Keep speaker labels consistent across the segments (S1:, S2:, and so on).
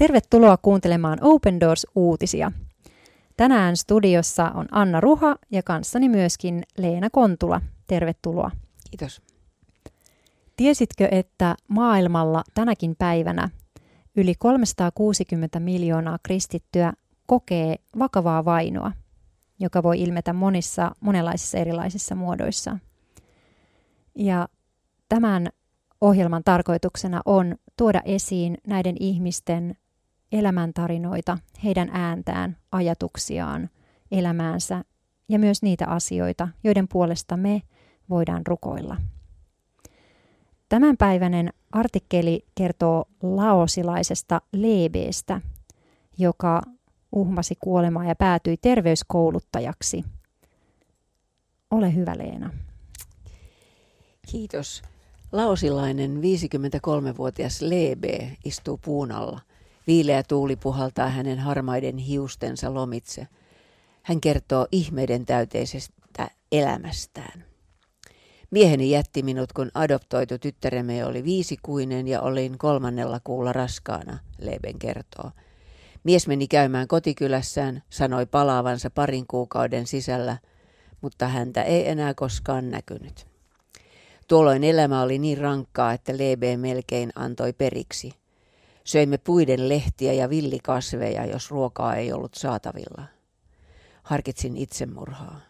S1: Tervetuloa kuuntelemaan Open Doors-uutisia. Tänään studiossa on Anna Ruha ja kanssani myöskin Leena Kontula. Tervetuloa.
S2: Kiitos.
S1: Tiesitkö, että maailmalla tänäkin päivänä yli 360 miljoonaa kristittyä kokee vakavaa vainoa, joka voi ilmetä monissa, monenlaisissa erilaisissa muodoissa. Ja tämän ohjelman tarkoituksena on tuoda esiin näiden ihmisten elämäntarinoita, heidän ääntään, ajatuksiaan, elämäänsä ja myös niitä asioita, joiden puolesta me voidaan rukoilla. Tämänpäiväinen artikkeli kertoo laosilaisesta Leebeestä, joka uhmasi kuolemaa ja päätyi terveyskouluttajaksi. Ole hyvä Leena.
S2: Kiitos. Laosilainen 53-vuotias Lebe istuu puun alla. Viileä tuuli puhaltaa hänen harmaiden hiustensa lomitse. Hän kertoo ihmeiden täyteisestä elämästään. Mieheni jätti minut, kun adoptoitu tyttäremme oli viisikuinen ja olin kolmannella kuulla raskaana, Leben kertoo. Mies meni käymään kotikylässään, sanoi palaavansa parin kuukauden sisällä, mutta häntä ei enää koskaan näkynyt. Tuolloin elämä oli niin rankkaa, että Lebe melkein antoi periksi. Söimme puiden lehtiä ja villikasveja, jos ruokaa ei ollut saatavilla. Harkitsin itsemurhaa.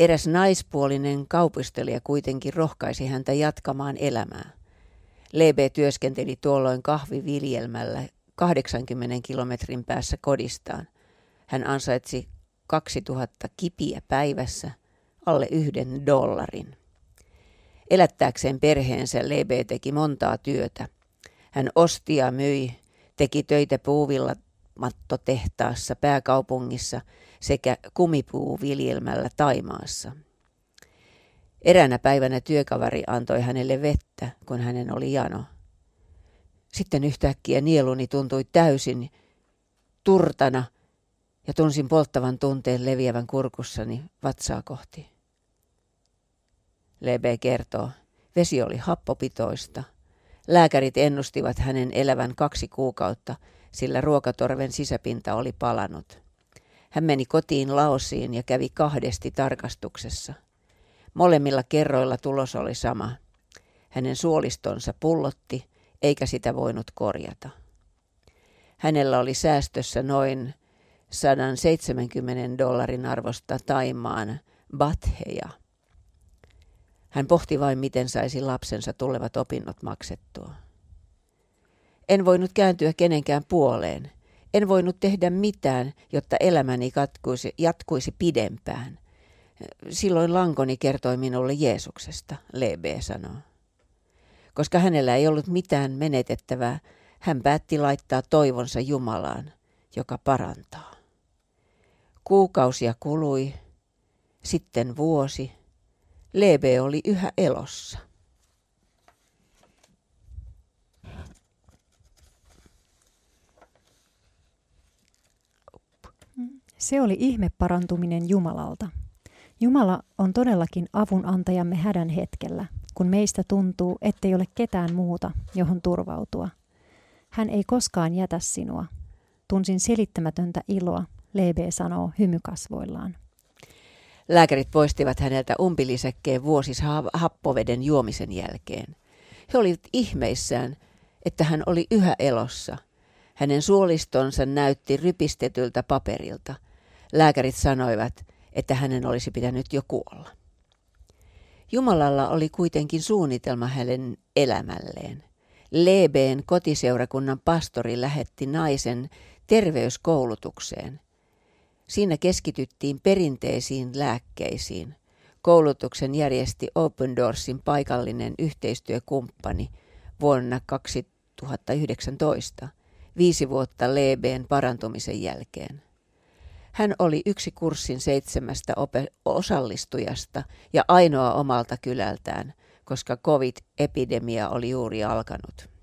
S2: Eräs naispuolinen kaupistelija kuitenkin rohkaisi häntä jatkamaan elämää. Lebe työskenteli tuolloin kahviviljelmällä 80 kilometrin päässä kodistaan. Hän ansaitsi 2000 kipiä päivässä, alle yhden dollarin. Elättääkseen perheensä Lebe teki montaa työtä. Hän osti ja myi, teki töitä puuvilla mattotehtaassa pääkaupungissa sekä kumipuuviljelmällä Taimaassa. Eräänä päivänä työkavari antoi hänelle vettä, kun hänen oli jano. Sitten yhtäkkiä nieluni tuntui täysin turtana ja tunsin polttavan tunteen leviävän kurkussani vatsaa kohti. Lebe kertoo, vesi oli happopitoista. Lääkärit ennustivat hänen elävän kaksi kuukautta, sillä ruokatorven sisäpinta oli palanut. Hän meni kotiin Laosiin ja kävi kahdesti tarkastuksessa. Molemmilla kerroilla tulos oli sama. Hänen suolistonsa pullotti, eikä sitä voinut korjata. Hänellä oli säästössä noin 170 dollarin arvosta Taimaan batheja. Hän pohti vain, miten saisi lapsensa tulevat opinnot maksettua. En voinut kääntyä kenenkään puoleen. En voinut tehdä mitään, jotta elämäni katkuisi, jatkuisi pidempään. Silloin lankoni kertoi minulle Jeesuksesta, Lebe sanoo. Koska hänellä ei ollut mitään menetettävää, hän päätti laittaa toivonsa Jumalaan, joka parantaa. Kuukausia kului, sitten vuosi. Lebe oli yhä elossa.
S1: Se oli ihme parantuminen Jumalalta. Jumala on todellakin avun antajamme hädän hetkellä, kun meistä tuntuu, ettei ole ketään muuta, johon turvautua. Hän ei koskaan jätä sinua. Tunsin selittämätöntä iloa, Lebe sanoo hymykasvoillaan.
S2: Lääkärit poistivat häneltä umpilisäkkeen vuosis happoveden juomisen jälkeen. He olivat ihmeissään, että hän oli yhä elossa. Hänen suolistonsa näytti rypistetyltä paperilta. Lääkärit sanoivat, että hänen olisi pitänyt jo kuolla. Jumalalla oli kuitenkin suunnitelma hänen elämälleen. Lebeen kotiseurakunnan pastori lähetti naisen terveyskoulutukseen. Siinä keskityttiin perinteisiin lääkkeisiin. Koulutuksen järjesti Open Doorsin paikallinen yhteistyökumppani vuonna 2019, viisi vuotta Lebeen parantumisen jälkeen. Hän oli yksi kurssin seitsemästä osallistujasta ja ainoa omalta kylältään, koska covid-epidemia oli juuri alkanut.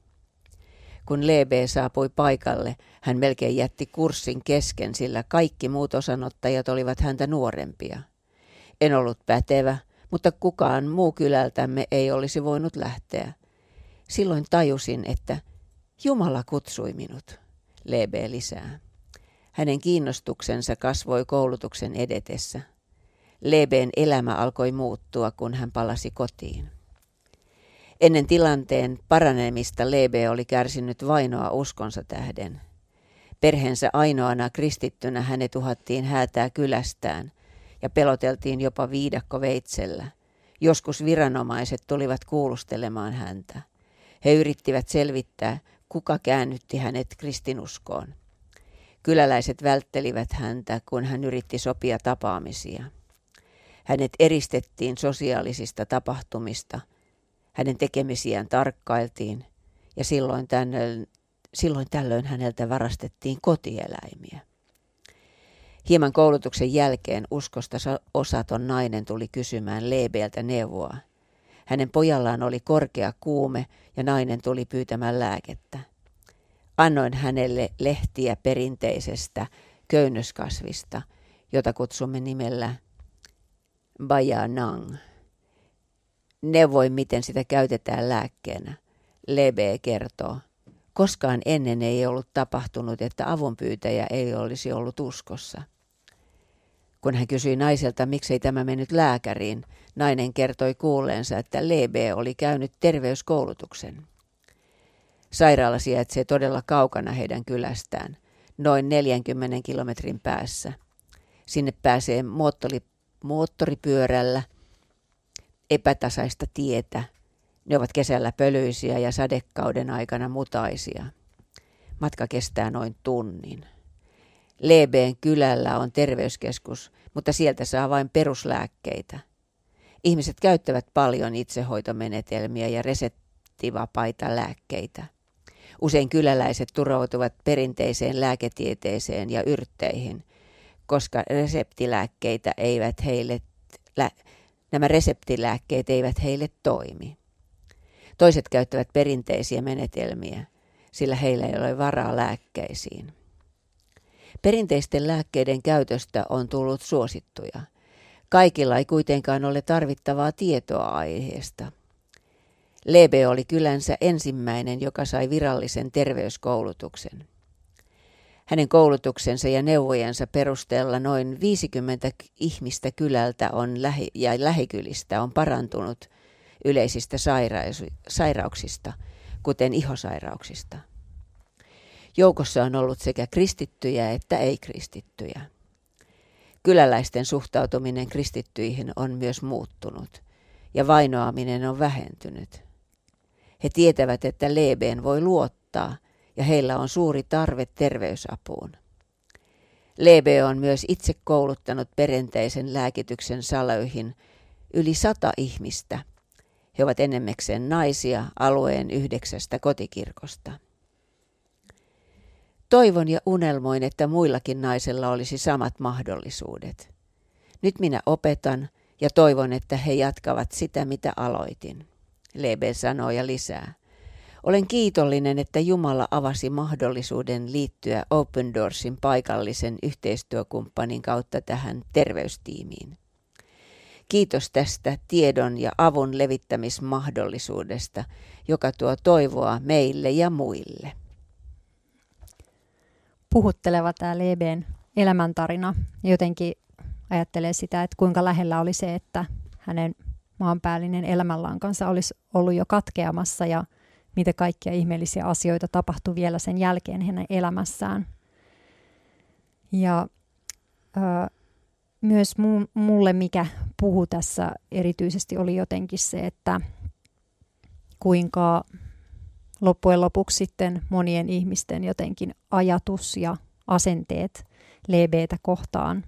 S2: Kun Lebe saapui paikalle, hän melkein jätti kurssin kesken, sillä kaikki muut osanottajat olivat häntä nuorempia. En ollut pätevä, mutta kukaan muu kylältämme ei olisi voinut lähteä. Silloin tajusin, että Jumala kutsui minut, Lebe lisää. Hänen kiinnostuksensa kasvoi koulutuksen edetessä. Lebeen elämä alkoi muuttua, kun hän palasi kotiin. Ennen tilanteen paranemista Lebe oli kärsinyt vainoa uskonsa tähden. Perheensä ainoana kristittynä hänet uhattiin häätää kylästään ja peloteltiin jopa viidakkoveitsellä. Joskus viranomaiset tulivat kuulustelemaan häntä. He yrittivät selvittää, kuka käännytti hänet kristinuskoon. Kyläläiset välttelivät häntä, kun hän yritti sopia tapaamisia. Hänet eristettiin sosiaalisista tapahtumista. Hänen tekemisiään tarkkailtiin ja silloin tällöin, silloin tällöin häneltä varastettiin kotieläimiä. Hieman koulutuksen jälkeen uskosta osaton nainen tuli kysymään Leebeltä neuvoa. Hänen pojallaan oli korkea kuume ja nainen tuli pyytämään lääkettä. Annoin hänelle lehtiä perinteisestä köynnöskasvista, jota kutsumme nimellä Bayanang. Neuvoin, miten sitä käytetään lääkkeenä. Lebe kertoo. Koskaan ennen ei ollut tapahtunut, että avunpyytäjä ei olisi ollut uskossa. Kun hän kysyi naiselta, miksei tämä mennyt lääkäriin, nainen kertoi kuulleensa, että Lebe oli käynyt terveyskoulutuksen. Sairaala sijaitsee todella kaukana heidän kylästään, noin 40 kilometrin päässä. Sinne pääsee moottori, moottoripyörällä epätasaista tietä. Ne ovat kesällä pölyisiä ja sadekauden aikana mutaisia. Matka kestää noin tunnin. Lebeen kylällä on terveyskeskus, mutta sieltä saa vain peruslääkkeitä. Ihmiset käyttävät paljon itsehoitomenetelmiä ja reseptivapaita lääkkeitä. Usein kyläläiset turvautuvat perinteiseen lääketieteeseen ja yrtteihin, koska reseptilääkkeitä eivät heille, lä, nämä reseptilääkkeet eivät heille toimi. Toiset käyttävät perinteisiä menetelmiä, sillä heillä ei ole varaa lääkkeisiin. Perinteisten lääkkeiden käytöstä on tullut suosittuja. Kaikilla ei kuitenkaan ole tarvittavaa tietoa aiheesta. Lebe oli kylänsä ensimmäinen, joka sai virallisen terveyskoulutuksen. Hänen koulutuksensa ja neuvojensa perusteella noin 50 ihmistä kylältä on lähi- ja lähikylistä on parantunut yleisistä sairauksista, kuten ihosairauksista. Joukossa on ollut sekä kristittyjä että ei-kristittyjä. Kyläläisten suhtautuminen kristittyihin on myös muuttunut ja vainoaminen on vähentynyt. He tietävät, että Lebeen voi luottaa ja heillä on suuri tarve terveysapuun. Lebe on myös itse kouluttanut perinteisen lääkityksen salöihin yli sata ihmistä. He ovat enemmekseen naisia alueen yhdeksästä kotikirkosta. Toivon ja unelmoin, että muillakin naisilla olisi samat mahdollisuudet. Nyt minä opetan ja toivon, että he jatkavat sitä, mitä aloitin. Lebe sanoo ja lisää. Olen kiitollinen, että Jumala avasi mahdollisuuden liittyä Open Doorsin paikallisen yhteistyökumppanin kautta tähän terveystiimiin. Kiitos tästä tiedon ja avun levittämismahdollisuudesta, joka tuo toivoa meille ja muille
S1: puhutteleva tämä Leben elämäntarina. Jotenkin ajattelee sitä, että kuinka lähellä oli se, että hänen maanpäällinen elämänlankansa olisi ollut jo katkeamassa ja mitä kaikkia ihmeellisiä asioita tapahtui vielä sen jälkeen hänen elämässään. Ja ö, myös mu- mulle, mikä puhu tässä erityisesti, oli jotenkin se, että kuinka loppujen lopuksi sitten monien ihmisten jotenkin ajatus ja asenteet Lebeetä kohtaan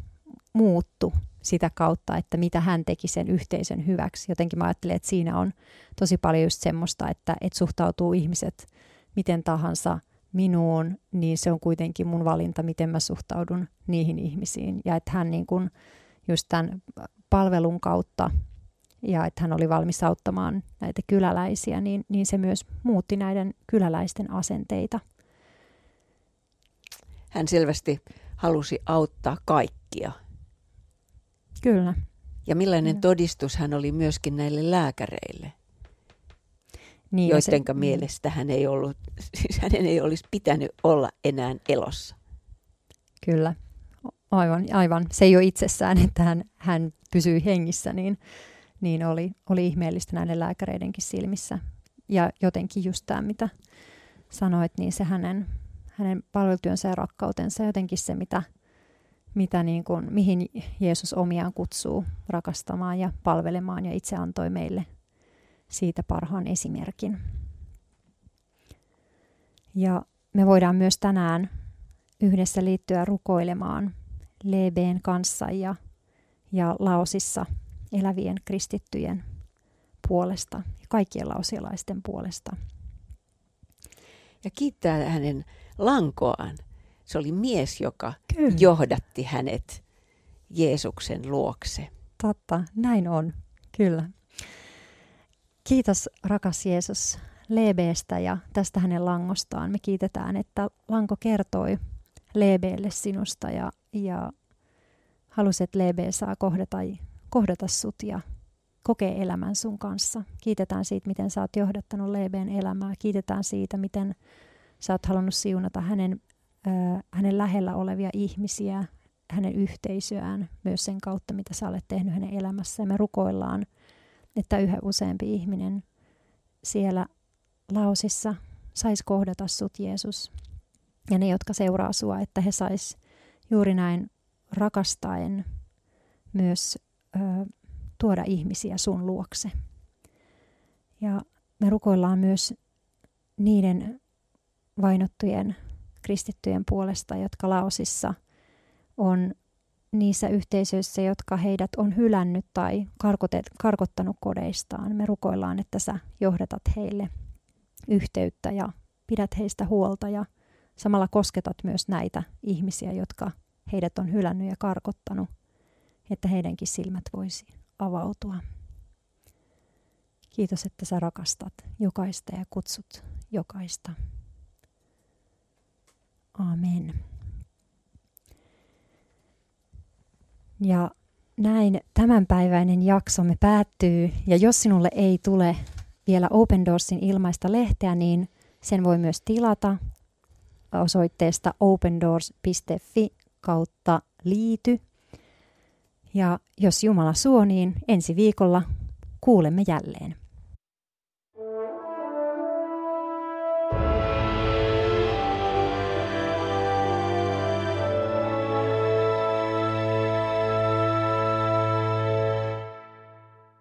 S1: muuttu sitä kautta, että mitä hän teki sen yhteisön hyväksi. Jotenkin mä ajattelen, että siinä on tosi paljon just semmoista, että, että suhtautuu ihmiset miten tahansa minuun, niin se on kuitenkin mun valinta, miten mä suhtaudun niihin ihmisiin. Ja että hän niin kuin just tämän palvelun kautta ja että hän oli valmis auttamaan näitä kyläläisiä, niin, niin se myös muutti näiden kyläläisten asenteita.
S2: Hän selvästi halusi auttaa kaikkia.
S1: Kyllä.
S2: Ja millainen Kyllä. todistus hän oli myöskin näille lääkäreille? niin, joidenka se, mielestä hän ei ollut, siis hänen ei olisi pitänyt olla enää elossa.
S1: Kyllä, aivan, aivan. Se ei ole itsessään, että hän, hän pysyy hengissä, niin, niin oli, oli ihmeellistä näiden lääkäreidenkin silmissä. Ja jotenkin just tämä, mitä sanoit, niin se hänen, hänen palvelutyönsä ja rakkautensa, jotenkin se, mitä, mitä niin kuin, mihin Jeesus omiaan kutsuu rakastamaan ja palvelemaan ja itse antoi meille siitä parhaan esimerkin. Ja me voidaan myös tänään yhdessä liittyä rukoilemaan Lebeen kanssa ja, ja Laosissa elävien kristittyjen puolesta, kaikkien laosialaisten puolesta.
S2: Ja kiittää hänen lankoaan. Se oli mies, joka Kyllä. johdatti hänet Jeesuksen luokse.
S1: Totta, näin on. Kyllä. Kiitos rakas Jeesus Lebeestä ja tästä hänen langostaan. Me kiitetään, että lanko kertoi Lebeelle sinusta ja, ja halusi, että Lebe saa kohdata, kohdata sut ja kokee elämän sun kanssa. Kiitetään siitä, miten sä oot johdattanut Lebeen elämää. Kiitetään siitä, miten sä oot halunnut siunata hänen, hänen lähellä olevia ihmisiä, hänen yhteisöään, myös sen kautta, mitä sä olet tehnyt hänen elämässään. Me rukoillaan, että yhä useampi ihminen siellä lausissa saisi kohdata sut, Jeesus. Ja ne, jotka seuraa sua, että he sais juuri näin rakastaen myös ö, tuoda ihmisiä sun luokse. Ja me rukoillaan myös niiden vainottujen kristittyjen puolesta, jotka Laosissa on niissä yhteisöissä, jotka heidät on hylännyt tai karkottanut kodeistaan. Me rukoillaan, että sä johdatat heille yhteyttä ja pidät heistä huolta ja samalla kosketat myös näitä ihmisiä, jotka heidät on hylännyt ja karkottanut, että heidänkin silmät voisi avautua. Kiitos, että sä rakastat jokaista ja kutsut jokaista. Amen. Ja näin tämänpäiväinen jaksomme päättyy. Ja jos sinulle ei tule vielä Open Doorsin ilmaista lehteä, niin sen voi myös tilata osoitteesta opendoors.fi kautta liity. Ja jos Jumala suo, niin ensi viikolla kuulemme jälleen.